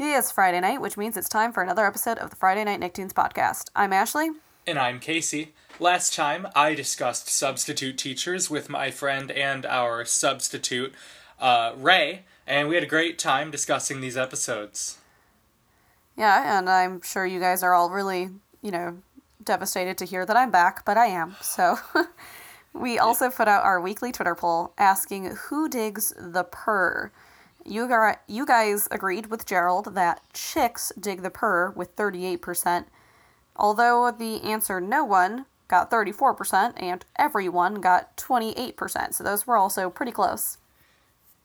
It's Friday night, which means it's time for another episode of the Friday Night Nicktoons podcast. I'm Ashli. And I'm Casey. Last time I discussed substitute teachers with my friend and our substitute, uh, Ray, and we had a great time discussing these episodes. Yeah, and I'm sure you guys are all really, you know, devastated to hear that I'm back, but I am. So we also put out our weekly Twitter poll asking who digs the purr. You, gar- you guys agreed with Gerald that chicks dig the purr with 38%, although the answer no one got 34% and everyone got 28%. So those were also pretty close.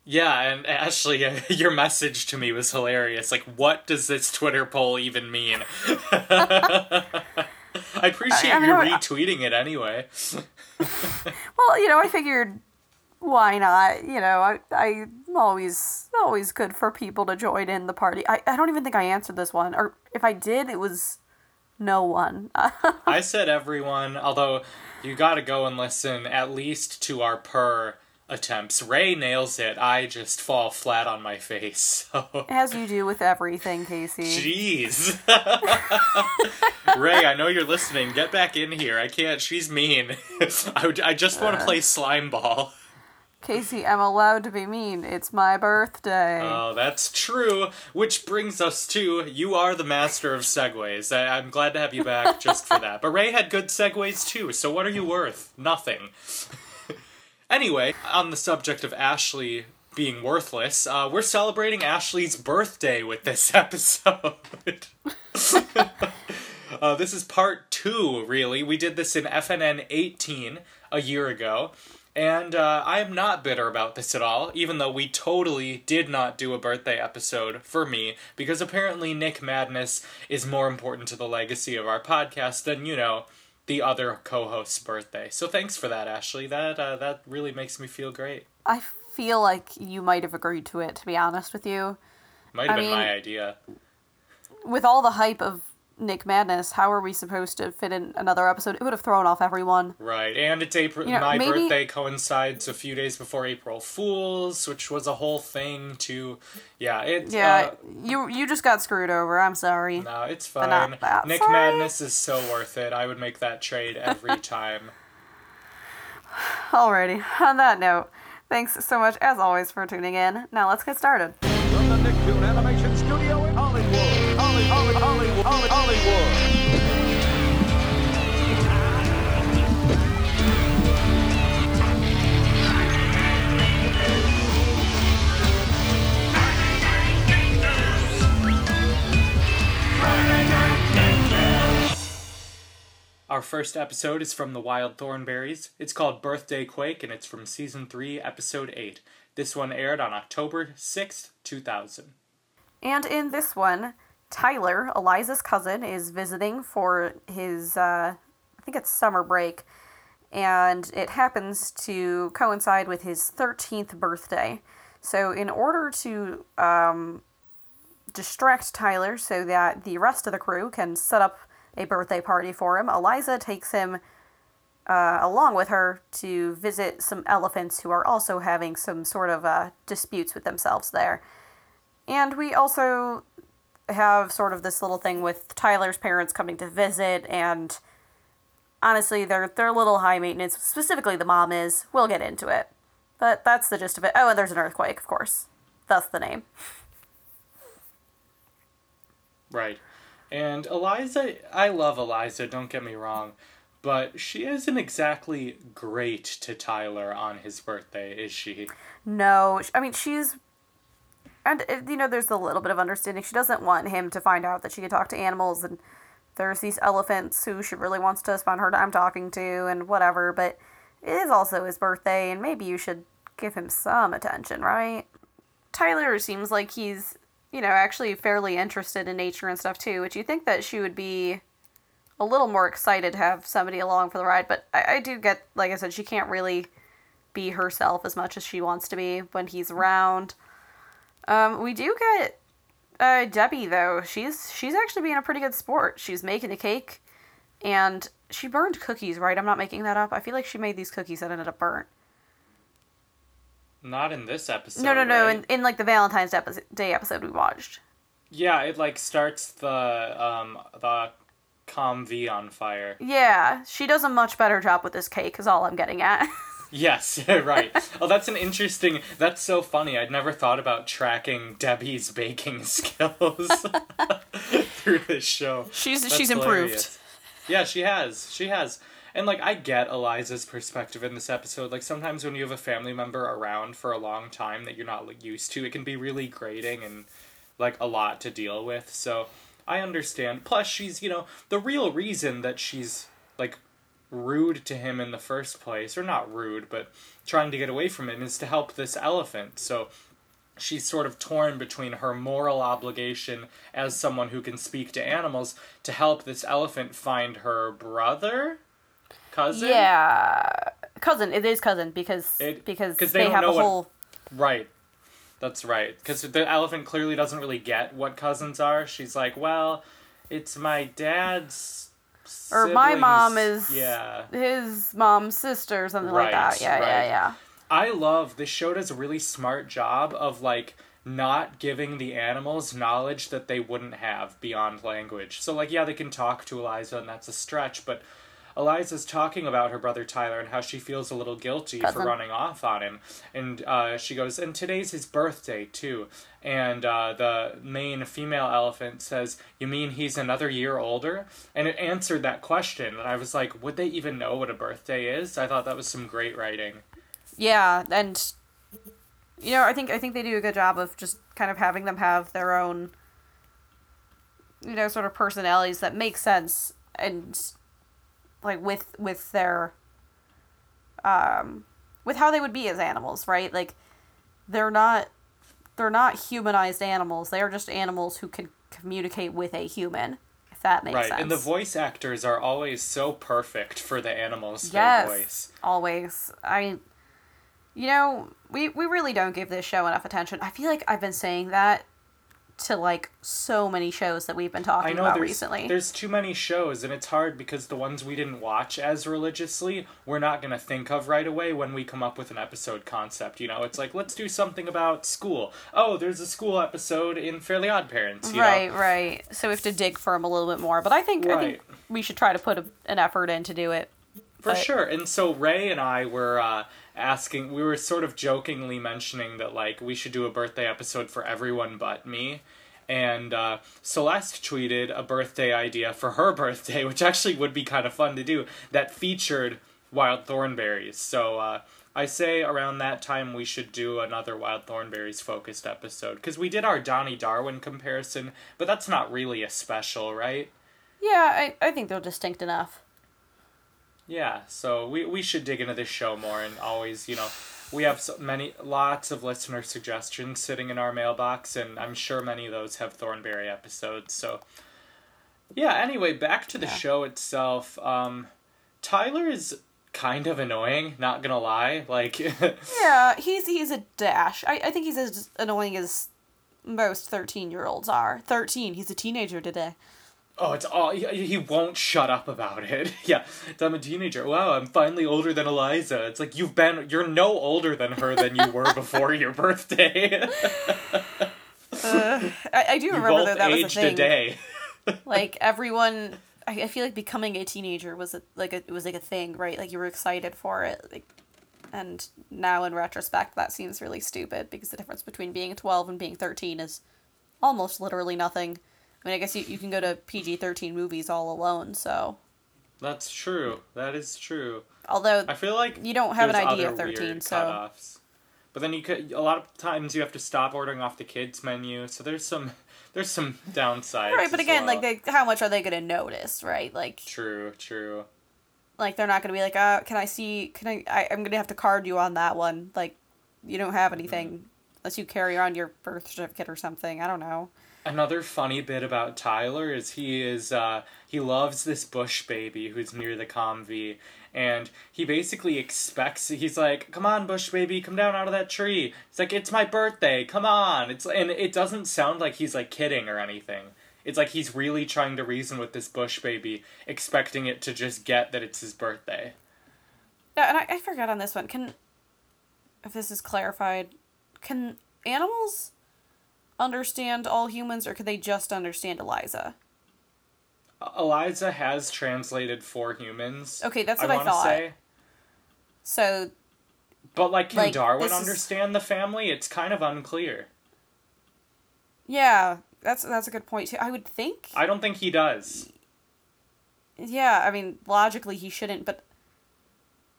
Yeah, and Ashli, your message to me was hilarious. Like, what does this Twitter poll even mean? I appreciate I mean, you retweeting it anyway. well, you know, I figured why not? You know, I I'm always always good for people to join in the party. I, I don't even think I answered this one. Or if I did, it was no one. I said everyone, although you gotta go and listen at least to our purr attempts. Ray nails it. I just fall flat on my face. So. As you do with everything, Casey. Jeez. Ray, I know you're listening. Get back in here. I can't. She's mean. I, would, I just want to uh. play slime ball. Casey, I'm allowed to be mean. It's my birthday. Oh, that's true. Which brings us to you are the master of segues. I, am glad to have you back just for that. But Ray had good segues too, so what are you worth? Nothing. anyway, on the subject of Ashli being worthless, uh, we're celebrating Ashli's birthday with this episode. uh, this is part two, really. We did this in FNN 18 a year ago. And uh, I am not bitter about this at all, even though we totally did not do a birthday episode for me, because apparently Nick Madness is more important to the legacy of our podcast than, you know, the other co-host's birthday. So thanks for that, Ashli. That uh, that really makes me feel great. I feel like you might have agreed to it, to be honest with you. Might have I been mean, my idea. With all the hype of Nick Madness, how are we supposed to fit in another episode? It would have thrown off everyone. Right, and it's April. You know, my maybe... birthday coincides a few days before April Fools, which was a whole thing. To yeah, it. Yeah, uh, you you just got screwed over. I'm sorry. No, it's fine. Nick sorry. Madness is so worth it. I would make that trade every time. Alrighty. On that note, thanks so much as always for tuning in. Now let's get started. Our first episode is from the Wild Thornberrys. It's called Birthday Quake and it's from season 3, episode 8. This one aired on October 6th, 2000. And in this one, Tyler, Eliza's cousin, is visiting for his, uh, I think it's summer break, and it happens to coincide with his 13th birthday. So, in order to um, distract Tyler so that the rest of the crew can set up a birthday party for him, Eliza takes him uh, along with her to visit some elephants who are also having some sort of uh, disputes with themselves there. And we also have sort of this little thing with Tyler's parents coming to visit, and honestly, they're they're a little high maintenance. Specifically, the mom is. We'll get into it, but that's the gist of it. Oh, and there's an earthquake, of course. That's the name. Right, and Eliza. I love Eliza. Don't get me wrong. But she isn't exactly great to Tyler on his birthday, is she? No, I mean she's and uh, you know there's a little bit of understanding. She doesn't want him to find out that she can talk to animals and there's these elephants who she really wants to spend her time talking to and whatever but it is also his birthday and maybe you should give him some attention right? Tyler seems like he's you know actually fairly interested in nature and stuff too which you think that she would be a little more excited to have somebody along for the ride but I, I do get like i said she can't really be herself as much as she wants to be when he's around um, we do get uh, Debbie though. She's she's actually being a pretty good sport. She's making a cake, and she burned cookies. Right? I'm not making that up. I feel like she made these cookies that ended up burnt. Not in this episode. No, no, no. Right? In, in like the Valentine's Day episode we watched. Yeah, it like starts the um the Comvee on fire. Yeah, she does a much better job with this cake. Is all I'm getting at. Yes, right. oh, that's an interesting. That's so funny. I'd never thought about tracking Debbie's baking skills through this show. she's That's she's improved. Yeah, she has. She has. And like I get Eliza's perspective in this episode. Like sometimes when you have a family member around for a long time that you're not like, used to, it can be really grating and like a lot to deal with. So I understand. Plus she's, you know, the real reason that she's like rude to him in the first place, or not rude, but trying to get away from him is to help this elephant. So she's sort of torn between her moral obligation as someone who can speak to animals to help this elephant find her brother cousin Yeah, cousin. It is cousin because It- because 'cause they, they have a what- whole. right that's right because the elephant clearly doesn't really get what cousins are she's like well it's my dad's Or my mom is yeah his mom's sister, or something like that. Right, Yeah, yeah, yeah. I love this show does a really smart job of like not giving the animals knowledge that they wouldn't have beyond language. So like yeah, they can talk to Eliza and that's a stretch, but Eliza's talking about her brother Tyler and how she feels a little guilty for running off on him. And uh, she goes, and today's his birthday too. And uh, the main female elephant says, You mean he's another year older? And it answered that question. And I was like, Would they even know what a birthday is? I thought that was some great writing. Yeah, and you know, I think I think they do a good job of just kind of having them have their own you know, sort of personalities that make sense and like with with their um with how they would be as animals, right? Like they're not they're not humanized animals. They are just animals who can communicate with a human. If that makes sense. right, sense. and the voice actors are always so perfect for the animals' yes, their voice. always. I, you know, we we really don't give this show enough attention. I feel like I've been saying that to like so many shows that we've been talking I know about there's, recently. there's too many shows, and it's hard because the ones we didn't watch as religiously, we're not going to think of right away when we come up with an episode concept. You know, it's like, let's do something about school. Oh, there's a school episode in Fairly Odd Parents. You right, Know? right. So we have to dig for them a little bit more. But I think I think we should try to put a, an effort in to do it. For But- sure. And so Ray and I were uh, asking, we were sort of jokingly mentioning that, like, we should do a birthday episode for everyone but me. And uh, Celeste tweeted a birthday idea for her birthday, which actually would be kind of fun to do, that featured Wild Thornberrys. So uh, I say around that time we should do another Wild Thornberrys focused episode. Because we did our Donnie Darwin comparison, but that's not really a special, right? Yeah, I, I think they're distinct enough. Yeah, so we, we should dig into this show more and always, you know, we have so many lots of listener suggestions sitting in our mailbox and I'm sure many of those have Thornberry episodes. So yeah, anyway, back to the Yeah. show itself. Um Tyler is kind of annoying, not gonna lie. Like Yeah, he's he's a dash. I, I think he's as annoying as most thirteen year olds are. Thirteen. He's a teenager today. Oh, it's all he, he won't shut up about it. yeah, I'm a teenager. Wow, I'm finally older than Eliza. It's like you've been you're no older than her than you were before your birthday. Uh, I, I do you remember that that was a aged thing. a day. like everyone I, I feel like becoming a teenager was a, like a, it was like a thing right like you were excited for it like and now in retrospect that seems really stupid because the difference between being 12 and being 13 is almost literally nothing i mean i guess you, you can go to pg-13 movies all alone so That's true. That is true. although I feel like You don't have an idea at 13, weird so- cutoffs. But then you could a lot of times you have to stop ordering off the kids menu. So there's some there's some downsides. right but again well. like they, how much are they going to notice right like True, true. like they're not going to be like uh can i see can i, I i'm going to have to card you on that one like you don't have anything unless you carry around your birth certificate or something i don't know Another funny bit about Tyler is he is uh, he loves this bush baby who's near the Comvee, and he basically expects he's like, "Come on, bush baby, come down out of that tree." It's like it's my birthday, come on. It's and it doesn't sound like he's like kidding or anything. It's like he's really trying to reason with this bush baby, expecting it to just get that it's his birthday. Yeah, and I, I forgot on this one. Can, if this is clarified, can animals understand all humans, or could they just understand Eliza? Eliza has translated for humans. Okay, that's what I wanna thought. Say. So But like, can Like, Darwin this is- understand the family? It's kind of unclear. yeah, that's that's a good point too. I would think. I don't think he does. Yeah, I mean logically he shouldn't, but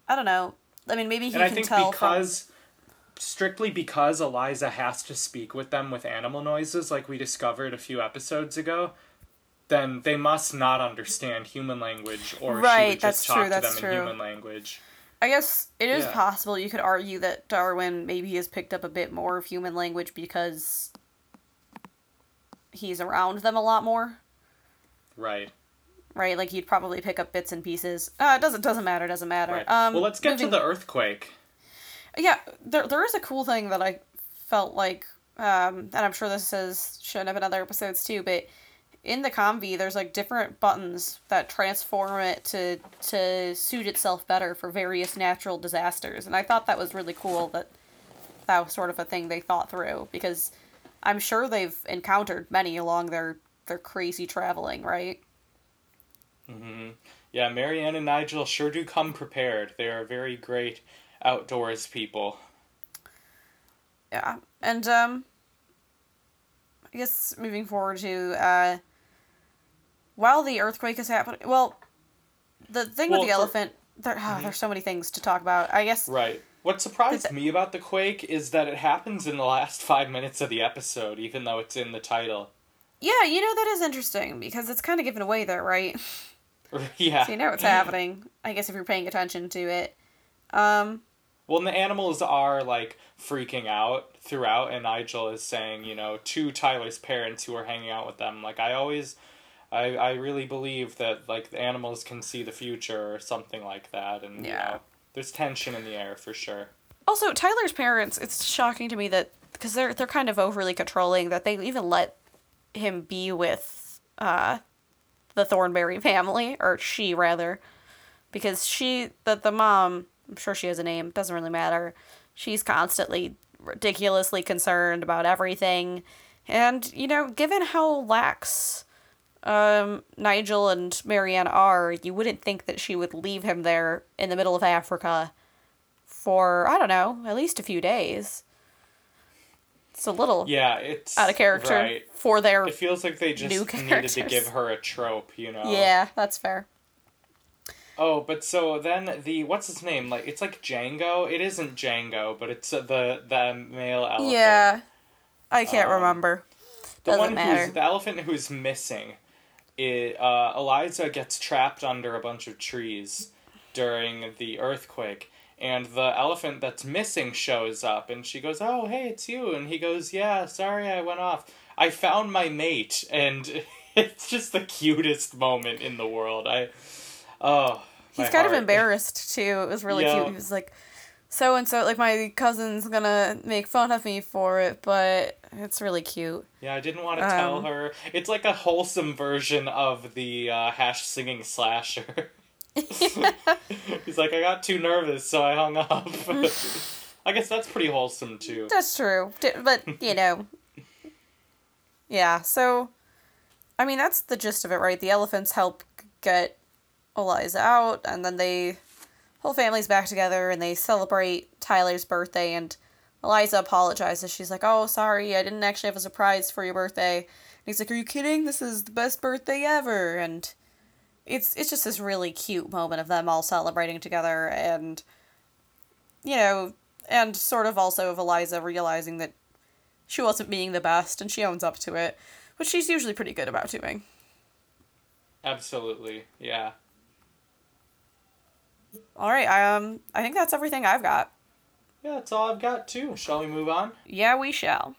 I don't know. I mean maybe he and I can think tell because strictly because Eliza has to speak with them with animal noises like we discovered a few episodes ago, then they must not understand human language or she Right, would that's just talk true, to that's them true. in human language. I guess it is Yeah. possible you could argue that Darwin maybe has picked up a bit more of human language because he's around them a lot more. Right. Right, like he'd probably pick up bits and pieces. Uh, it doesn't doesn't matter. Doesn't matter. Right. Um, well, let's get moving- to the earthquake. Yeah, there there is a cool thing that I felt like, um, and I'm sure this is shown up in other episodes too, but in the Comvee, there's like different buttons that transform it to to suit itself better for various natural disasters, and I thought that was really cool that that was sort of a thing they thought through because I'm sure they've encountered many along their their crazy traveling, right? mm-hmm. Yeah, Marianne and Nigel sure do come prepared. They are very great outdoors people. Yeah, and um, I guess moving forward to uh, while the earthquake is happening, well, the thing Well, with the for- elephant, there, ah, there's so many things to talk about. I guess Right. What surprised me about the quake is that it happens in the last five minutes of the episode, even though it's in the title. yeah, you know that is interesting because it's kind of given away there, right? yeah. So you know what's happening. I guess if you're paying attention to it. Um, Well, and the animals are like freaking out throughout, and Nigel is saying, you know, to Tyler's parents who are hanging out with them, like I always, I I really believe that like the animals can see the future or something like that, and Yeah. you know, there's tension in the air for sure. Also, Tyler's parents, it's shocking to me that because they're they're kind of overly controlling that they even let him be with uh the Thornberry family or she rather because she the the mom, I'm sure she has a name, doesn't really matter. She's constantly ridiculously concerned about everything. And you know, given how lax um, Nigel and Marianne are, you wouldn't think that she would leave him there in the middle of Africa for I don't know, at least a few days. It's a little Yeah, it's out of character Right. for their. It feels like they just needed to give her a trope, you know. Yeah, that's fair. Oh, but so then the what's his name? Like it's like Django. It isn't Django, but it's uh, the the male elephant. Yeah, I can't Um, remember. the doesn't one matter. who's the elephant who's missing. It, uh, Eliza gets trapped under a bunch of trees during the earthquake, and the elephant that's missing shows up, and she goes, "Oh, hey, it's you," and he goes, "Yeah, sorry, I went off. I found my mate," and it's just the cutest moment in the world. I, oh, He's kind of embarrassed too. It was really Yeah. cute. He was like, "So and so, like my cousin's gonna make fun of me for it, but it's really cute." Yeah, I didn't want to tell Um, her. It's like a wholesome version of the uh, hash slinging slasher. He's like, I got too nervous, so I hung up. I guess that's pretty wholesome too. That's true, but you know, yeah. So, I mean, that's the gist of it, right? The elephants help g- Eliza out, and then they whole family's back together, and they celebrate Tyler's birthday. And Eliza apologizes. She's like, "Oh, sorry, I didn't actually have a surprise for your birthday." And he's like, "Are you kidding? This is the best birthday ever!" And it's it's just this really cute moment of them all celebrating together, and you know, and sort of also of Eliza realizing that she wasn't being the best, and she owns up to it, which she's usually pretty good about doing. Absolutely, yeah. All right, um, I think that's everything I've got. Yeah, that's all I've got too. Shall we move on? Yeah, we shall.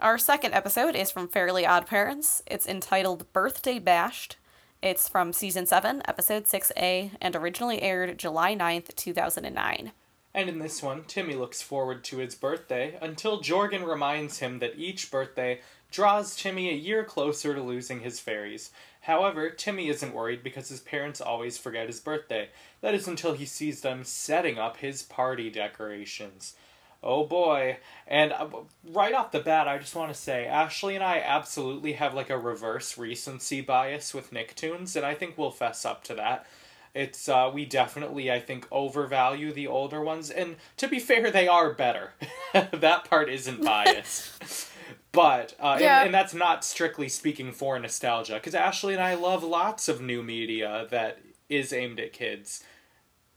Our second episode is from Fairly Odd Parents. It's entitled Birthday Bashed. It's from season 7, episode 6A, and originally aired July 9th, 2009. And in this one, Timmy looks forward to his birthday until Jorgen reminds him that each birthday draws Timmy a year closer to losing his fairies. However, Timmy isn't worried because his parents always forget his birthday. That is until he sees them setting up his party decorations. Oh boy. And uh, right off the bat, I just want to say Ashli and I absolutely have like a reverse recency bias with Nicktoons, and I think we'll fess up to that. It's uh, we definitely I think overvalue the older ones, and to be fair, they are better. that part isn't biased. but uh, Yeah. and, and that's not strictly speaking for nostalgia, because Ashli and I love lots of new media that is aimed at kids.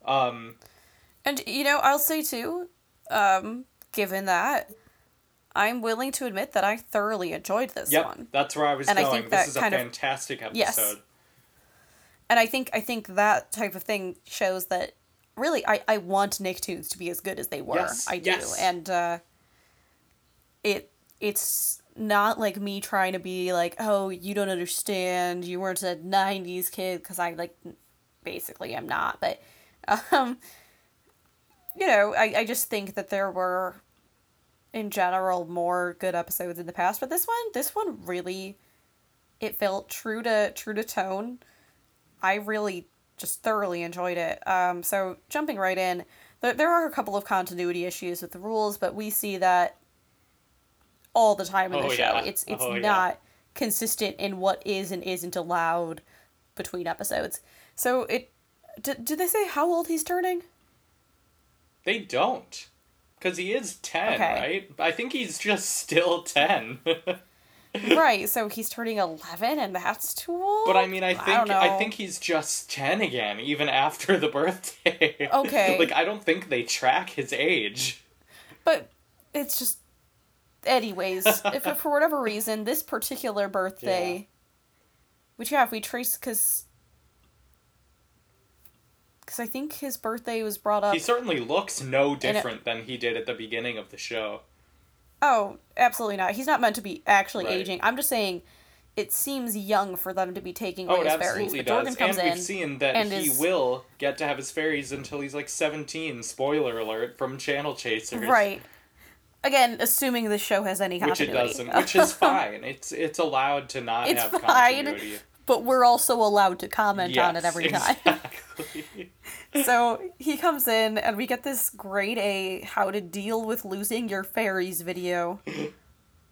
Um, And you know, I'll say too, um, given that, I'm willing to admit that I thoroughly enjoyed this Yep, one. that's where I was And I going. think this that is a kind of- fantastic episode. Yes. And I think I think that type of thing shows that really I, I want Nicktoons to be as good as they were. Yes, I do. yes. And uh it it's not like me trying to be like, "Oh, you don't understand. You weren't a 90s kid" cuz I like basically am not, but um you know, I I just think that there were in general more good episodes in the past, but this one this one really it felt true to true to tone. I really just thoroughly enjoyed it. Um, so jumping right in, there, there are a couple of continuity issues with the rules, but we see that all the time in the Oh, show. yeah. It's it's Oh, yeah. not consistent in what is and isn't allowed between episodes. So it did, did they say how old he's turning? They don't. Because he is 10, Okay. right? I think he's just still 10. right, so he's turning 11 and that's too old? but I mean, I think don't I, think he's just 10 again, even after the birthday. Okay. like, I don't think they track his age. But it's just, anyways, if for whatever reason this particular birthday, Yeah. which yeah, if we trace, because because I think his birthday was brought up. He certainly looks no different than he did at the beginning of the show. Oh, absolutely not. He's not meant to be actually Right. aging. I'm just saying, it seems young for them to be taking oh, away Oh, his fairies. does. Comes and in. we've seen that and he is- will get to have his fairies until he's like 17. Spoiler alert from Channel Chasers. Right. Again, assuming the show has any continuity. Which it doesn't, which is fine. It's it's allowed to not It's have fine. continuity. but we're also allowed to comment on it Yes, every time. So he comes in and we get this grade A how to deal with losing your fairies video.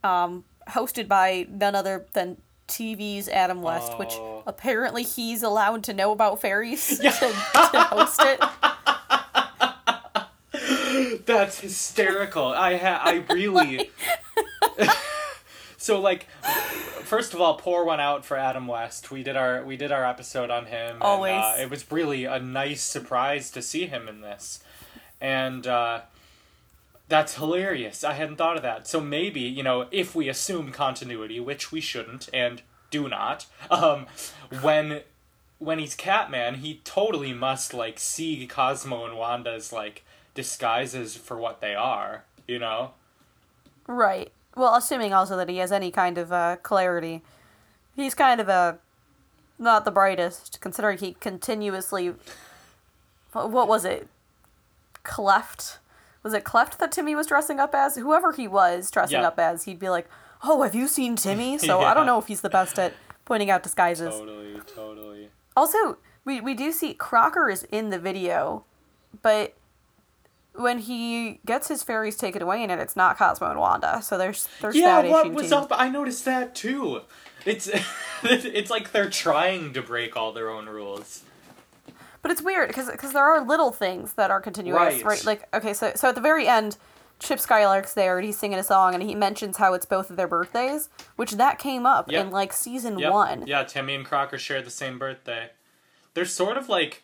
Um, hosted by none other than TV's Adam West, which Oh. apparently he's allowed to know about fairies to, to host it. That's hysterical. I ha- I really. so like, first of all, pour one out for Adam West. We did our we did our episode on him. and, Always. uh, it was really a nice surprise to see him in this, and uh, that's hilarious. I hadn't thought of that. So maybe you know if we assume continuity, which we shouldn't and do not, um, when when he's Catman, he totally must like see Cosmo and Wanda's like disguises for what they are, you know? Right. Well, assuming also that he has any kind of uh, clarity. He's kind of a not the brightest, considering he continuously. What was it? Cleft. Was it Cleft that Timmy was dressing up as? Whoever he was dressing Yeah. up as, he'd be like, "Oh, have you seen Timmy?" So I don't know if he's the best at pointing out disguises. Totally, totally. Also, we we do see Crocker is in the video, but when he gets his fairies taken away in it, it's not Cosmo and Wanda. So there's there's Yeah, that what was too. up? I noticed that too. It's it's like they're trying to break all their own rules. But it's weird because there are little things that are continuous, Right. right. Like okay, so so at the very end, Chip Skylark's there and he's singing a song and he mentions how it's both of their birthdays, which that came up Yep. in like season Yep. one. Yeah, Timmy and Crocker share the same birthday. They're sort of like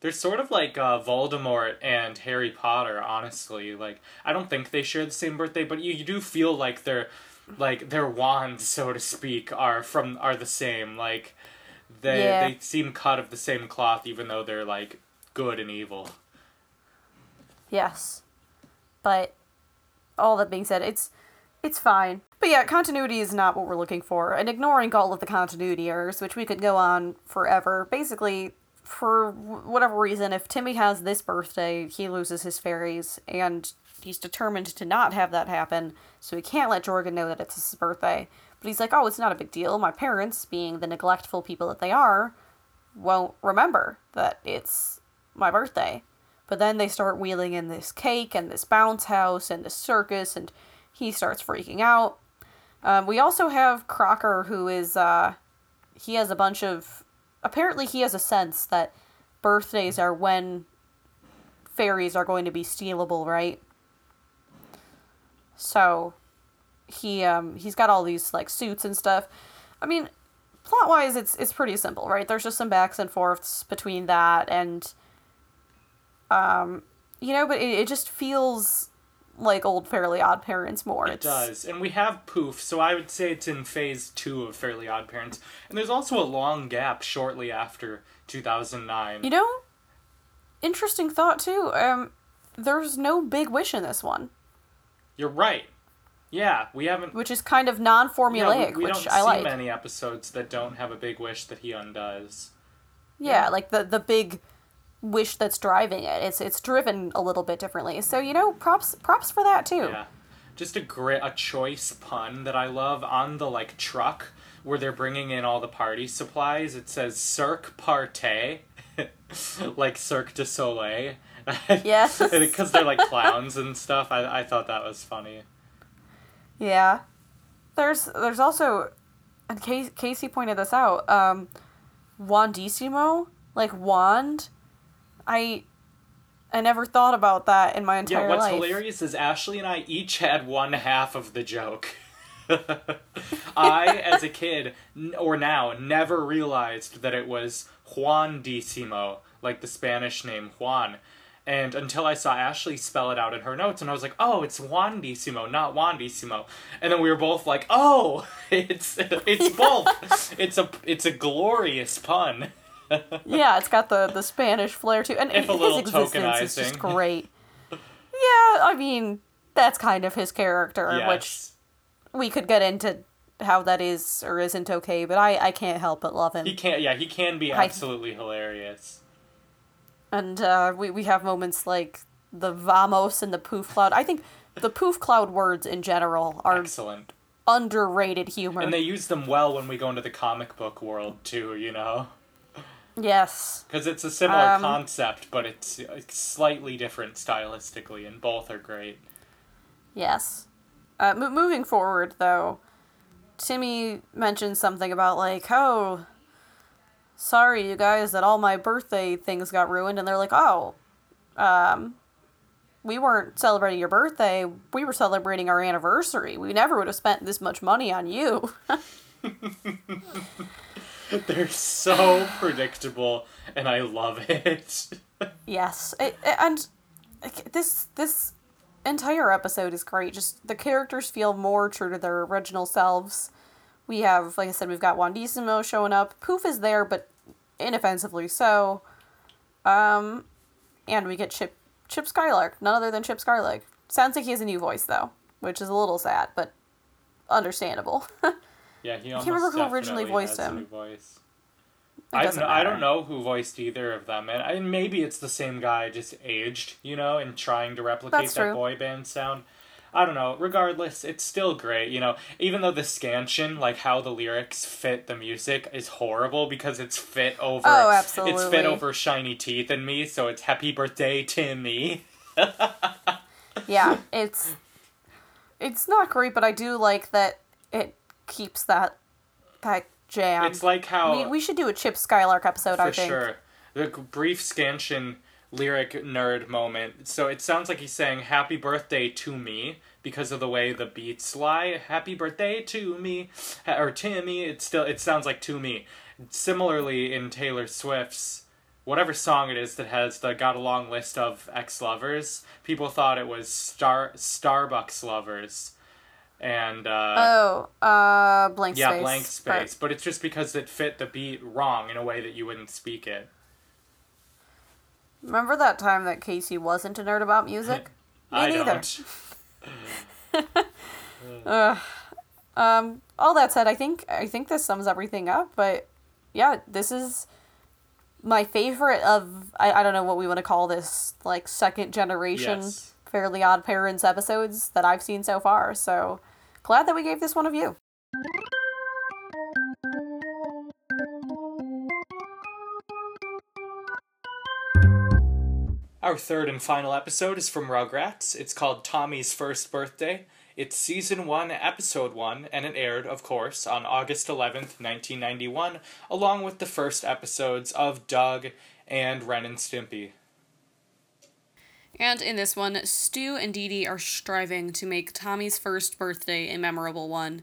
they're sort of like uh, Voldemort and Harry Potter, honestly. Like I don't think they share the same birthday, but you, you do feel like their like their wands, so to speak, are from are the same. Like they Yeah. they seem cut of the same cloth, even though they're like good and evil. Yes, but all that being said, it's it's fine. But yeah, continuity is not what we're looking for, and ignoring all of the continuity errors, which we could go on forever. Basically, for whatever reason, if Timmy has this birthday, he loses his fairies, and he's determined to not have that happen, so he can't let Jorgen know that it's his birthday. But he's like, oh, it's not a big deal. My parents, being the neglectful people that they are, won't remember that it's my birthday. But then they start wheeling in this cake and this bounce house and this circus, and he starts freaking out. Um, we also have Crocker, who is, uh, he has a bunch of. Apparently, he has a sense that birthdays are when fairies are going to be stealable, right? So, he um he's got all these like suits and stuff. I mean, plot wise, it's it's pretty simple, right? There's just some backs and forths between that and um, you know, but it, it just feels like old Fairly Odd Parents more. It does. And we have Poof, so I would say it's in phase two of Fairly Odd Parents. And there's also a long gap shortly after 2009. You know, interesting thought too. Um, there's no big wish in this one, You're right. Yeah, we haven't. which is kind of non-formulaic, we, we which don't I see like. many episodes that don't have a big wish that he undoes. Yeah, like the the big wish that's driving it. It's it's driven a little bit differently. So you know, props props for that too. Yeah. Just a great, a choice pun that I love on the like truck where they're bringing in all the party supplies. It says Cirque Partay, like Cirque du Soleil. Yes. Because they're like clowns and stuff. I, I thought that was funny. Yeah. There's there's also and Casey, Casey pointed this out. Um Wandissimo, like wand. I I never thought about that in my entire Yeah, what's life. hilarious is Ashli and I each had one half of the joke. I, as a kid, n- or now, never realized that it was Juandissimo, like the Spanish name Juan. And until I saw Ashli spell it out in her notes, and I was like, "Oh, it's Juandissimo, not Wandissimo." And then we were both like, "Oh, it's it's both. it's a it's a glorious pun." yeah, it's got the the Spanish flair too, and If a his existence is just great. yeah, I mean that's kind of his character, which we could get into how that is or isn't okay, but I I can't help but love him. He can't. yeah, he can be I- absolutely hilarious. And uh, we, we have moments like the Vamos and the Poof Cloud. I think the Poof Cloud words in general are Excellent. underrated humor. And they use them well when we go into the comic book world too, you know? Yes. Because it's a similar Um, concept, but it's uh, slightly different stylistically, and both are great. Yes. Uh, mo- moving forward, though, Timmy mentioned something about, like, oh, sorry, you guys, that all my birthday things got ruined. And they're like, oh, um, we weren't celebrating your birthday. We were celebrating our anniversary. We never would have spent this much money on you. They're so predictable, and I love it. Yes, it, it- and this this entire episode is great. Just the characters feel more true to their original selves. We have, like I said, we've got Wandissimo showing up. Poof is there, but inoffensively so. Um, and we get Chip Chip Skylark, none other than Chip Skylark. Sounds like he has a new voice though, which is a little sad, but understandable. yeah, he. Can't remember who originally voiced him. voice. I, I don't know who voiced either of them, and I, maybe it's the same guy, just aged, you know, and trying to replicate That's that true. boy band sound. I don't know. Regardless, it's still great, you know. Even though the scansion, like how the lyrics fit the music, is horrible because it's fit over. Oh, absolutely. It's fit over shiny teeth and me, so it's happy birthday Timmy. yeah, it's it's not great, but I do like that it keeps that that jam. It's like how we, we should do a Chip Skylark episode, for I think. sure the brief scansion lyric nerd moment. So it sounds like he's saying "Happy birthday to me" because of the way the beats lie. "Happy birthday to me" or Timmy. It still it sounds like "to me." Similarly, in Taylor Swift's whatever song it is that has the got a long list of ex lovers, people thought it was Star Starbucks lovers, and uh, Oh, uh, blank space. yeah, space. blank space. But it's just because it fit the beat wrong in a way that you wouldn't speak it. remember that time that Casey wasn't a nerd about music? Me I neither. don't. Um, all that said, I think I think this sums everything up. But yeah, this is my favorite of I, I don't know what we want to call this like second generation Yes. Fairly Odd Parents episodes that I've seen so far. So glad that we gave this one of you. Our third and final episode is from Rugrats. It's called Tommy's First Birthday. It's season 1, episode 1, and it aired, of course, on August 11th, 1991, along with the first episodes of Doug and Ren and Stimpy. And in this one, Stu and Dee Dee are striving to make Tommy's first birthday a memorable one.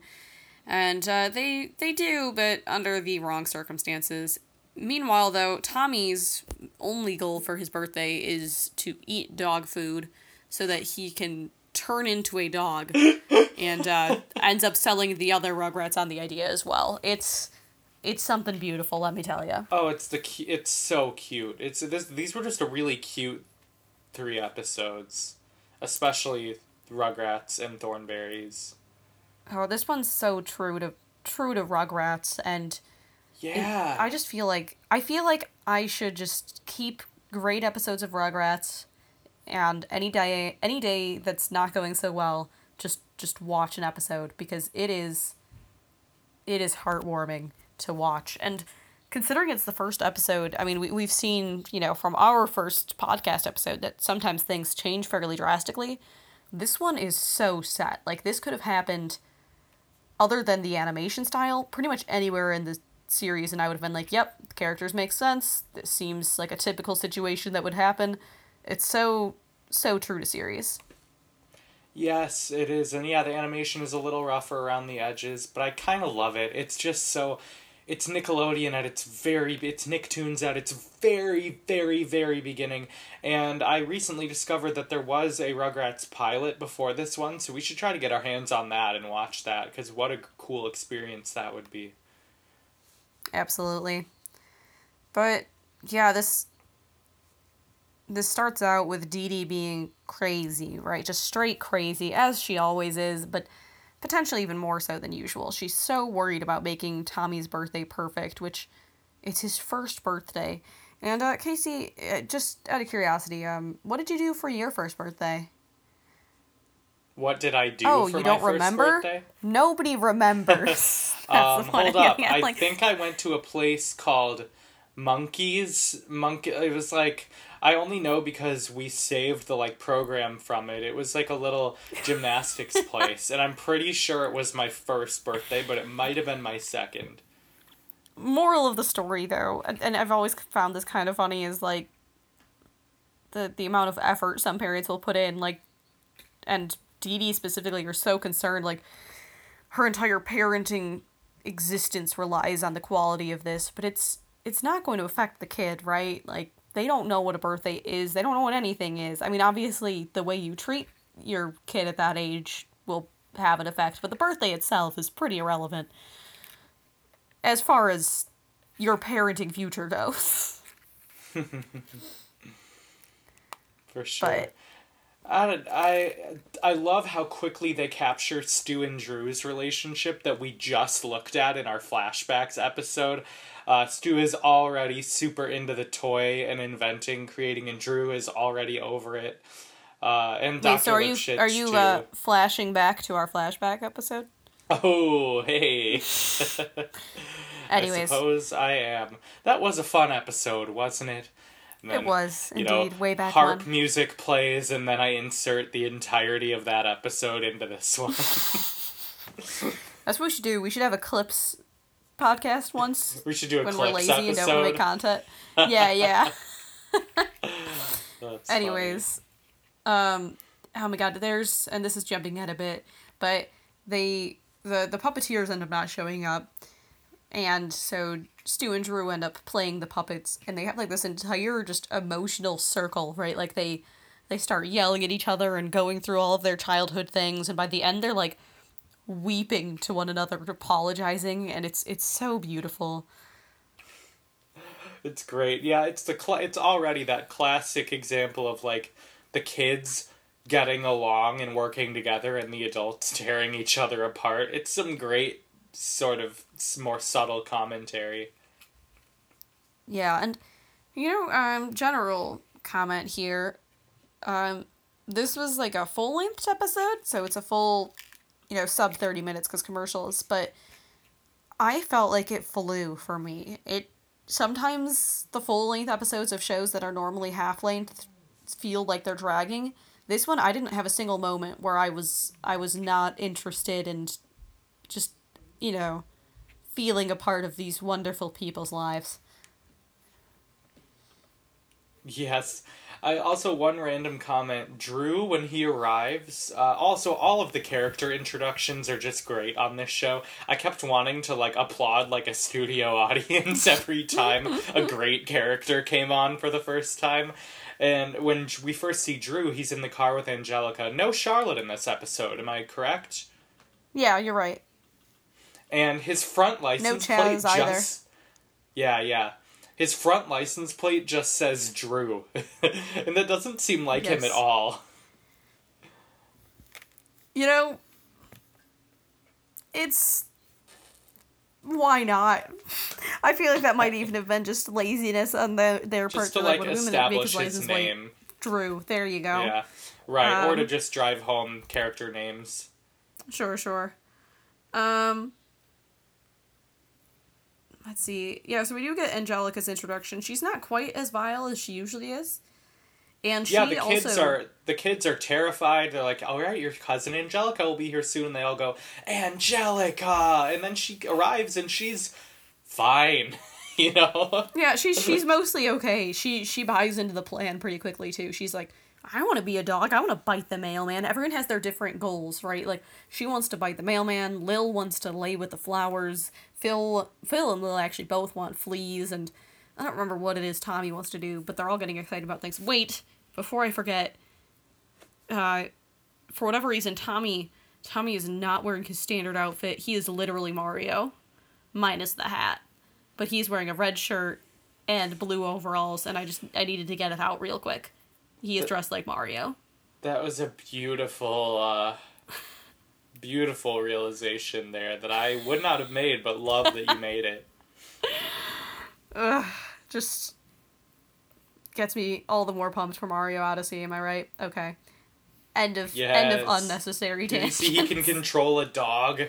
And uh, they they do, but under the wrong circumstances. Meanwhile, though, Tommy's only goal for his birthday is to eat dog food so that he can turn into a dog and uh, ends up selling the other Rugrats on the idea as well. It's it's something beautiful, let me tell you. Oh, it's the cu- it's so cute. It's this these were just a really cute three episodes, especially Rugrats and Thornberrys. Oh, this one's so true to true to Rugrats and Yeah. I just feel like I feel like I should just keep great episodes of Rugrats, and any day any day that's not going so well, just just watch an episode because it is it is heartwarming to watch. And considering it's the first episode, I mean we we've seen, you know, from our first podcast episode that sometimes things change fairly drastically. This one is so set. Like this could have happened other than the animation style, pretty much anywhere in the series, and I would have been like, yep, the characters make sense. This seems like a typical situation that would happen. It's so, so true to series. Yes, it is. And yeah, the animation is a little rougher around the edges, but I kind of love it. It's just so it's Nickelodeon at its very it's Nicktoons at its very very very beginning. And I recently discovered that there was a Rugrats pilot before this one, so we should try to get our hands on that and watch that cuz what a cool experience that would be. Absolutely. But yeah, this this starts out with Dee Dee being crazy, right? Just straight crazy, as she always is, but potentially even more so than usual. She's so worried about making Tommy's birthday perfect, which it's his first birthday. And uh, Casey, uh, just out of curiosity, um, what did you do for your first birthday? What did I do oh, you don't remember? birthday? Nobody remembers. Um, hold up. at, I like- think I went to a place called Monkeys. Monkey. It was like I only know because we saved the like program from it. It was like a little gymnastics place, and I'm pretty sure it was my first birthday, but it might have been my second. moral of the story though and, and i've always found this kind of funny is like the the amount of effort some parents will put in like and Dee Dee specifically are so concerned like her entire parenting existence relies on the quality of this but it's it's not going to affect the kid right like they don't know what a birthday is they don't know what anything is i mean obviously the way you treat your kid at that age will have an effect but the birthday itself is pretty irrelevant as far as your parenting future goes. For sure. But I, don't- I I love how quickly they capture Stu and Drew's relationship that we just looked at in our flashbacks episode. Uh, Stu is already super into the toy and inventing, creating, and Drew is already over it. Uh, and Dr. wait, so are you are you uh, flashing back to our flashback episode? Oh, hey. I Anyways, suppose I am. That was a fun episode, wasn't it? And it then, was you know, indeed way back harp when. music plays, and then I insert the entirety of that episode into this one. That's what we should do. We should have a clips podcast once we should do a when we're clips lazy and don't want to make content. Yeah, yeah. Anyways, um, oh my god, there's and this is jumping ahead a bit, but they the the puppeteers end up not showing up, and so Stu and Drew end up playing the puppets, and they have like this entire just emotional circle, right? Like they they start yelling at each other and going through all of their childhood things, and by the end they're like weeping to one another, apologizing, and it's it's so beautiful. It's great. Yeah, it's the cl- it's already that classic example of like the kids getting along and working together and the adults tearing each other apart. It's some great sort of more subtle commentary. Yeah, and You know, um, general comment here. Um, this was like a full length episode, so it's a full, you know, sub 30 minutes because commercials, but I felt like it flew for me. It sometimes the full length episodes of shows that are normally half length feel like they're dragging. This one I didn't have a single moment where I was I was not interested and just, you know, feeling a part of these wonderful people's lives. Yes. I also one random comment. Drew, when he arrives, uh, also all of the character introductions are just great on this show. I kept wanting to like applaud like a studio audience every time a great character came on for the first time. And when we first see Drew, he's in the car with Angelica. No Charlotte in this episode. Am I correct? Yeah, you're right. And his front license no plate either. just yeah, yeah. His front license plate just says Drew. and that doesn't seem like him at all. You know, it's why not? I feel like that might even have been just laziness on the, their part Just to like like, women that make establish his his license plate name. Drew. There you go. Yeah. Right. or to Um, just drive home character names. Sure, sure. Um Let's see. Yeah, so we do get Angelica's introduction. She's not quite as vile as she usually is. And she Yeah, the kids also are the kids are terrified. They're like, "All right, your cousin Angelica will be here soon." And they all go, "Angelica!" And then she arrives and she's fine. you know. Yeah, she's she's mostly okay. She she buys into the plan pretty quickly too. She's like, I want to be a dog. I want to bite the mailman. Everyone has their different goals, right? Like she wants to bite the mailman. Lil wants to lay with the flowers. Phil Phil and Lil actually both want fleas, and I don't remember what it is Tommy wants to do, but they're all getting excited about things. Wait, before I forget, uh, for whatever reason, Tommy Tommy is not wearing his standard outfit. He is literally Mario, minus the hat, but he's wearing a red shirt and blue overalls, and I just I needed to get it out real quick. He is dressed like Mario. That was a beautiful, uh, beautiful realization there that I would not have made, but love that you made it. Ugh, just gets me all the more pumped for Mario Odyssey. Am I right? Okay. End of end of unnecessary you see he can control a dog?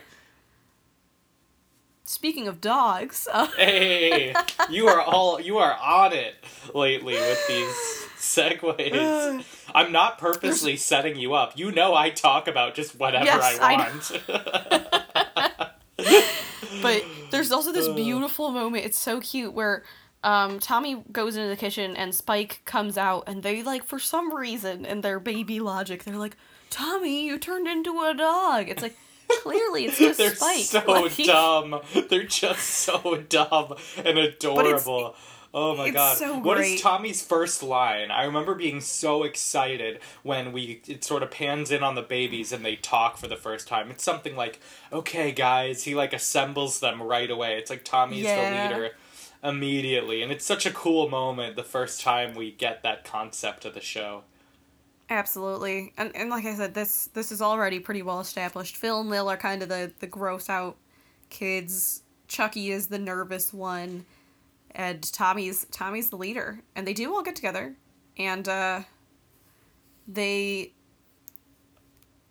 Speaking of dogs, uh, Hey, you are all you are on it lately with these segues. I'm not purposely setting you up. You know I talk about just whatever Yes, I I want. but there's also this beautiful moment. It's so cute where um, Tommy goes into the kitchen and Spike comes out, and they like for some reason in their baby logic, they're like, "Tommy, you turned into a dog." It's like clearly it's just They're Spike. so Like, dumb. They're just so dumb and adorable. Oh my it's god. so What is. Tommy's first line? I remember being so excited when we it sort of pans in on the babies and they talk for the first time. It's something like, "Okay, guys." He like assembles them right away. It's like Tommy's Yeah. the leader immediately. And it's such a cool moment the first time we get that concept of the show. Absolutely, and and like I said, this this is already pretty well established. Phil and Lil are kind of the the gross out kids. Chucky is the nervous one, and Tommy's Tommy's the leader. And they do all get together, and uh, they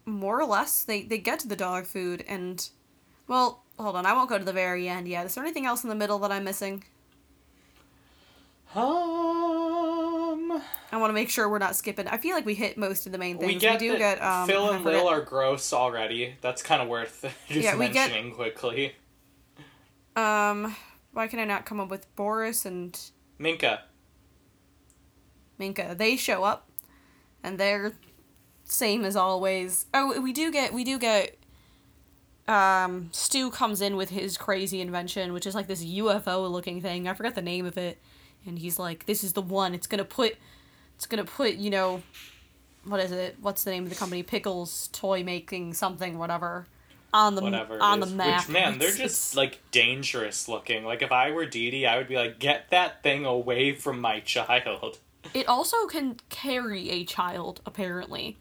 more or less they they get to the dog food and well hold on I won't go to the very end yet. Is there anything else in the middle that I'm missing? Um I want to make sure we're not skipping. I feel like we hit most of the main things. We get do get um, Phil and Lil are gross already. That's kind of worth just Yeah, we get- mentioning quickly. Um, why can I not come up with Boris and Minka. Minka? They show up, and they're same as always. Oh, we do get we do get. Um, Stu comes in with his crazy invention, which is like this UFO looking thing. I forgot the name of it, and he's like, "This is the one. It's gonna put, it's gonna put, you know, what is it? What's the name of the company? Pickles Toy Making something, whatever." On the Whatever. on the map. Which, man, they're just like dangerous looking. Like if I were Didi, I would be like, get that thing away from my child. It also can carry a child, apparently.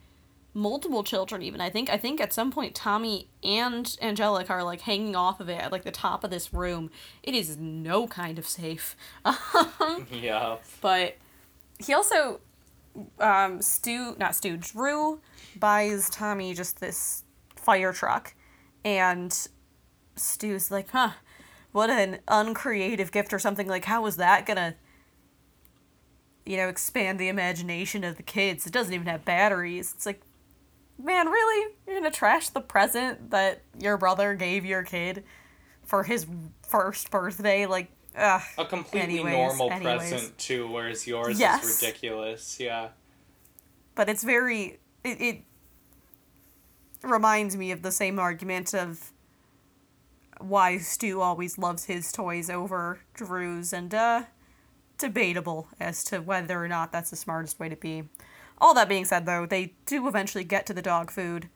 multiple children even i think i think at some point tommy and angelica are like hanging off of it at like the top of this room it is no kind of safe yeah. but he also um stu not stu drew buys tommy just this fire truck and stu's like huh what an uncreative gift or something like how was that gonna you know expand the imagination of the kids it doesn't even have batteries it's like man really you're gonna trash the present that your brother gave your kid for his first birthday like ugh. A completely Anyways, normal anyways. present too, whereas yours Yes. is ridiculous. Yeah. but it's very it, it reminds me of the same argument of why Stu always loves his toys over Drew's and uh debatable as to whether or not that's the smartest way to be. All that being said though, they do eventually get to the dog food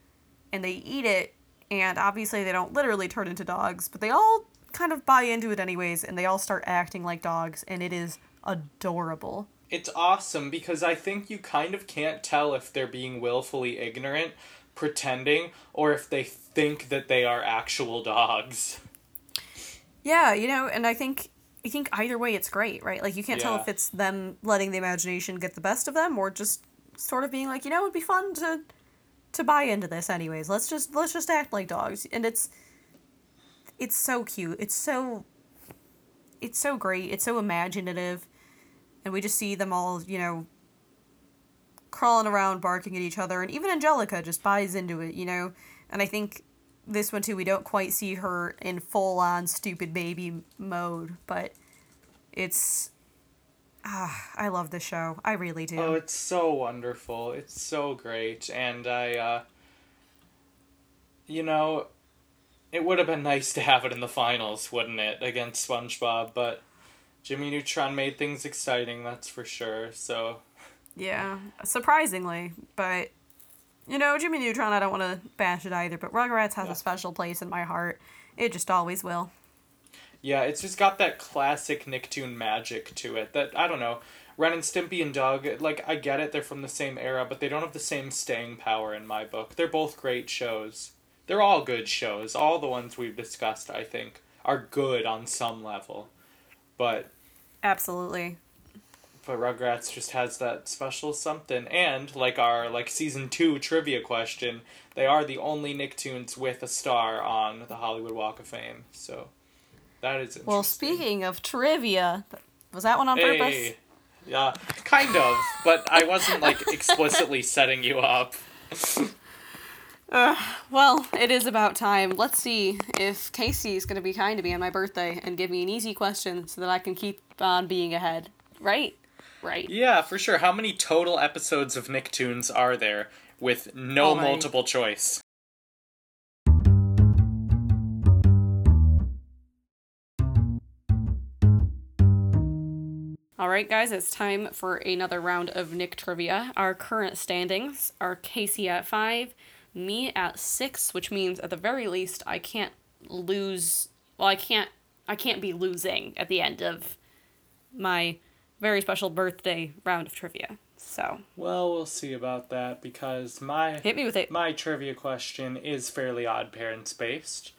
and they eat it and obviously they don't literally turn into dogs, but they all kind of buy into it anyways and they all start acting like dogs and it is adorable. It's awesome because I think you kind of can't tell if they're being willfully ignorant, pretending, or if they think that they are actual dogs. Yeah, you know, and I think I think either way it's great, right? Like you can't tell if it's them letting the imagination get the best of them or just sort of being like, you know, it'd be fun to to buy into this anyways. Let's just let's just act like dogs. And it's it's so cute. It's so it's so great. It's so imaginative. And we just see them all, you know, crawling around barking at each other and even Angelica just buys into it, you know. And I think this one too we don't quite see her in full on stupid baby mode, but it's ah, I love the show. I really do. Oh, it's so wonderful. It's so great. And I, uh, you know, it would have been nice to have it in the finals, wouldn't it, against SpongeBob? But Jimmy Neutron made things exciting, that's for sure. So, Yeah, surprisingly, but you know, Jimmy Neutron, I don't want to bash it either, but Rugrats has Yeah. a special place in my heart. It just always will. yeah, it's just got that classic Nicktoon magic to it that, I don't know. Ren and Stimpy and Doug, like, I get it, they're from the same era, but they don't have the same staying power in my book. They're both great shows. They're all good shows. All the ones we've discussed, I think, are good on some level. But Absolutely. But Rugrats just has that special something. And like our like season two trivia question, they are the only Nicktoons with a star on the Hollywood Walk of Fame. So that is interesting. Well, speaking of trivia, was that one on purpose? Yeah, kind of, but I wasn't like explicitly setting you up. Uh, well, it is about time. Let's see if Casey is going to be kind to me on my birthday and give me an easy question so that I can keep on being ahead. Right? Right. Yeah, for sure. How many total episodes of Nicktoons are there with no Oh multiple choice? All right, guys, it's time for another round of Nick trivia. Our current standings are Casey at five, me at six, which means at the very least I can't lose. Well, I can't. I can't be losing at the end of my very special birthday round of trivia. So Well, we'll see about that because my hit me with it. My trivia question is Fairly Odd Parents based.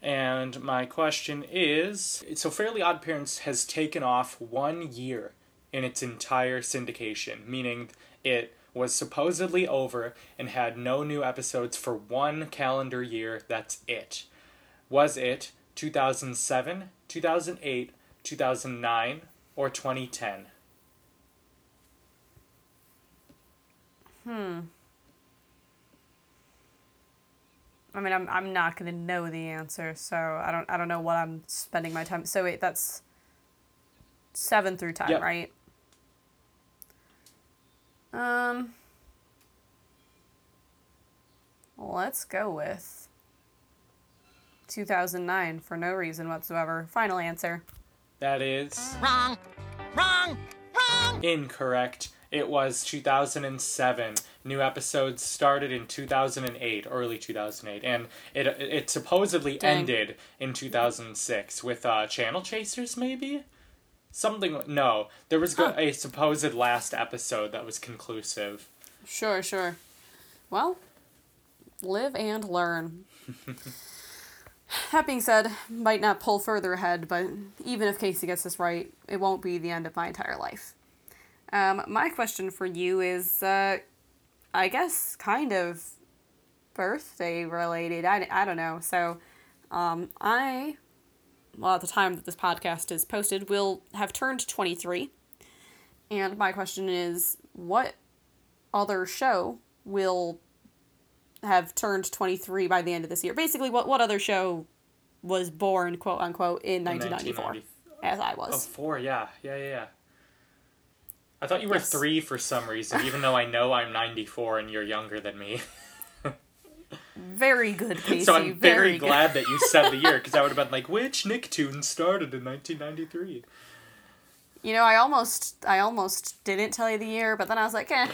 And my question is so Fairly Odd Parents has taken off one year in its entire syndication, meaning it was supposedly over and had no new episodes for one calendar year. That's it. Was it 2007, 2008, 2009, or 2010? Hmm. I mean, I'm I'm not gonna know the answer, so I don't I don't know what I'm spending my time. So wait, that's seven through ten, Yep. right? Um, let's go with two thousand nine for no reason whatsoever. Final answer. That is Wrong. Wrong. Wrong. Incorrect. It was 2007. New episodes started in 2008, early 2008, and it it supposedly Dang. ended in 2006 with uh, Channel Chasers, maybe something. No, there was Huh. a supposed last episode that was conclusive. Sure, sure. Well, live and learn. that being said, might not pull further ahead, but even if Casey gets this right, it won't be the end of my entire life. Um, my question for you is, uh, I guess, kind of birthday related. I, I don't know. So, um, I, well, at the time that this podcast is posted, will have turned 23. And my question is, what other show will have turned 23 by the end of this year? Basically, what, what other show was born, quote unquote, in 1994, 1990 as I Oh, was? four, yeah. Yeah, yeah, yeah. I thought you were Yes. three for some reason, even though I know I'm 94 and you're younger than me. Very good, Casey. so I'm very, good. glad that you said the year, because I would have been like, which Nicktoons started in 1993? You know, I almost, I almost didn't tell you the year, but then I was like, eh.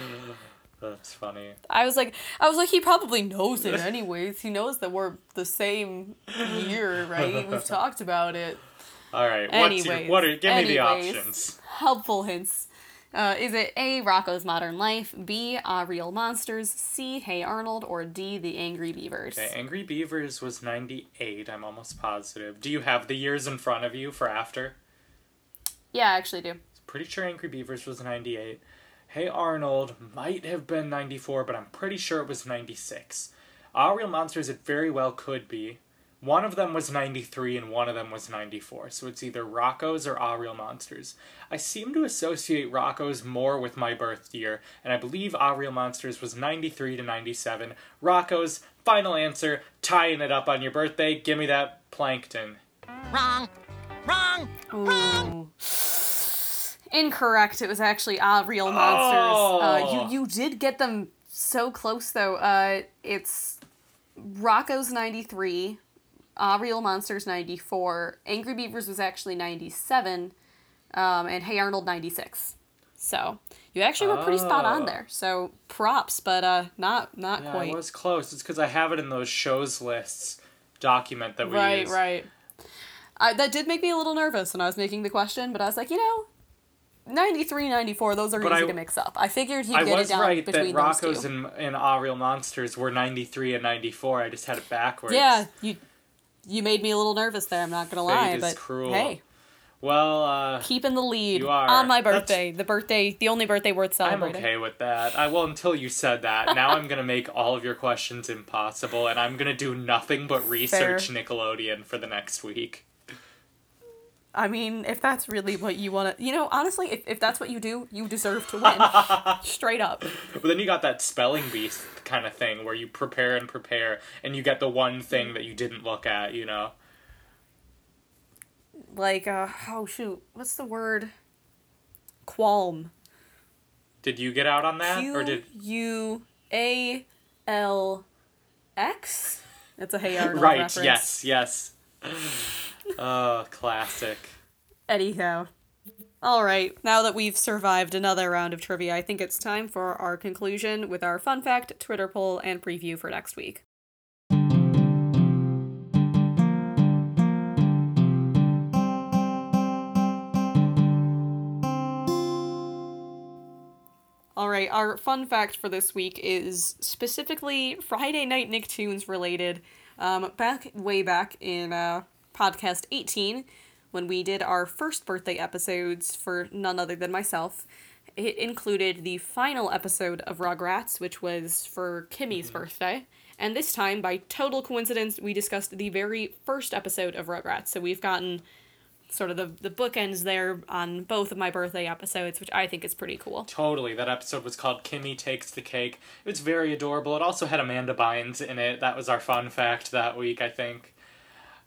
That's funny. I was like, I was like, he probably knows it anyways. He knows that we're the same year, right? We've talked about it. All right, what's your, Anyways, what are, give me the options. Helpful hints. Uh, is it A. Rocko's Modern Life, B. Ah Real Monsters, C. Hey Arnold, or D. The Angry Beavers? Okay, Angry Beavers was 98, I'm almost positive. Do you have the years in front of you for after? Yeah, I actually do. Pretty sure Angry Beavers was 98. Hey Arnold might have been 94, but I'm pretty sure it was 96. Our Real Monsters, it very well could be. One of them was 93 and one of them was 94, so it's either Rocko's or Our Real Monsters. I seem to associate Rocko's more with my birth year, and I believe Our Real Monsters was 93 to 97. Rocko's, final answer, tying it up on your birthday, give me that plankton. Wrong. Wrong. Ooh. Incorrect. It was actually Ah Real Monsters. Uh, Oh. you you did get them so close though. Uh, it's Rocko's ninety three, Ah Real Monsters ninety four, Angry Beavers was actually ninety seven, um, and Hey Arnold ninety six. So you actually were pretty spot on Oh. there. So props, but uh, not not Yeah, quite. I was close. It's because I have it in those shows lists document that we Right, use. right. I, that did make me a little nervous when I was making the question, but I was like, you know, 93, 94, those are But easy I- to mix up. I figured he'd I get it down right between that those Rocko's two. and, and Real Monsters were 93 and 94. I just had it backwards. Yeah, you you made me a little nervous there, I'm not gonna lie, is but cruel. hey, Well, uh, keeping the lead You are. on my That's- birthday, the birthday, the only birthday worth celebrating. I'm okay with that. I well until you said that. Now I'm gonna make all of your questions impossible, and I'm gonna do nothing but research Nickelodeon for the next week. I mean, if that's really what you want to, you know, honestly, if, if that's what you do, you deserve to win. Straight up. But then you got that spelling beast kind of thing where you prepare and prepare, and you get the one thing that you didn't look at. You know. Like, uh, oh shoot, what's the word? Qualm. Did you get out on that, or did U A L X. That's a Hey Arnold right? reference. Yes, yes. Oh, classic. Anyhow. All right. Now that we've survived another round of trivia, I think it's time for our conclusion with our fun fact, Twitter poll, and preview for next week. All right, our fun fact for this week is specifically Friday Night Nicktoons related. Um, back way back in uh, podcast 18, when we did our first birthday episodes for none other than myself, it included the final episode of Rugrats, which was for Kimi's mm-hmm. birthday. And this time, by total coincidence, we discussed the very first episode of Rugrats. So we've gotten sort of the, the bookends there on both of my birthday episodes, which I think is pretty cool. Totally. That episode was called Kimmy Takes the Cake. It was very adorable. It also had Amanda Bynes in it. That was our fun fact that week, I think.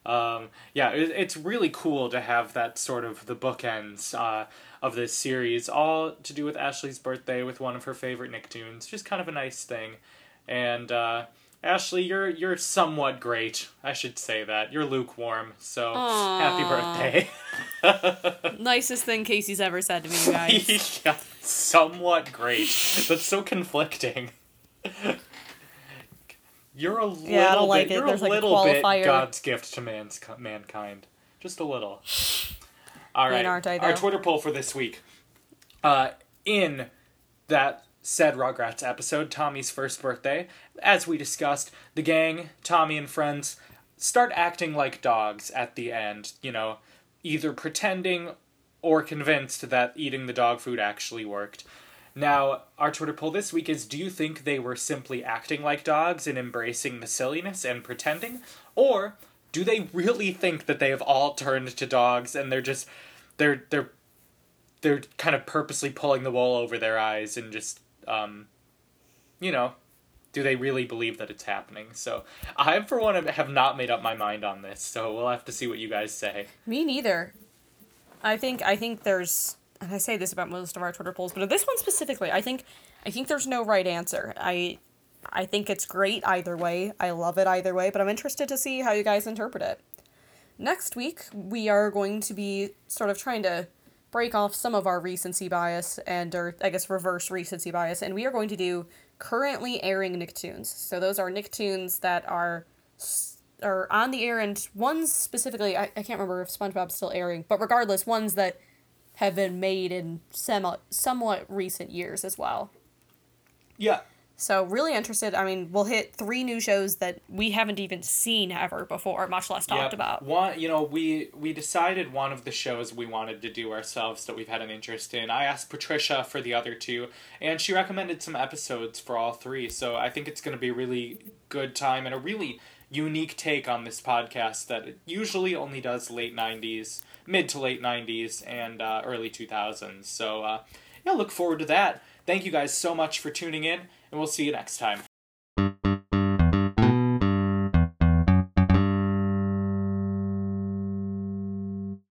Um, yeah, it, it's really cool to have that sort of the bookends uh, of this series, all to do with Ashli's birthday with one of her favorite Nicktoons. Just kind of a nice thing. And uh, Ashley, you're you're somewhat great. I should say that. You're lukewarm. So happy birthday. Nicest thing Casey's ever said to me, you guys. yeah, somewhat great. That's so conflicting. You're a little Yeah, I don't bit. like it. There's, a like, a qualifier. God's gift to man's mankind. Just a little. All right. aren't I, Our? Twitter poll for this week. Uh, in that said Rugrats episode, Tommy's first birthday. As we discussed, the gang, Tommy and friends, start acting like dogs at the end, you know, either pretending or convinced that eating the dog food actually worked. Now, our Twitter poll this week is do you think they were simply acting like dogs and embracing the silliness and pretending? Or do they really think that they have all turned to dogs and they're just they're they're they're kind of purposely pulling the wool over their eyes and just um you know do they really believe that it's happening so i for one have not made up my mind on this so we'll have to see what you guys say Me neither. I think I think there's and I say this about most of our Twitter polls, but this one specifically, I think I think there's no right answer. I I think it's great either way. I love it either way, but I'm interested to see how you guys interpret it. Next week, we are going to be sort of trying to break off some of our recency bias and or I guess reverse recency bias and we are going to do currently airing Nicktoons. So those are Nicktoons that are are on the air and ones specifically I, I can't remember if SpongeBob's still airing, but regardless, ones that have been made in somewhat somewhat recent years as well. yeah So really interested. I mean, we'll hit three new shows that we haven't even seen ever before, much less talked Yep. about. One, you know, we we decided one of the shows we wanted to do ourselves that we've had an interest in. I asked Patricia for the other two, and she recommended some episodes for all three. So I think it's going to be a really good time and a really unique take on this podcast that usually only does late '90s, mid to late '90s, and uh, early 2000s. So uh, yeah, look forward to that. Thank you guys so much for tuning in, and we'll see you next time.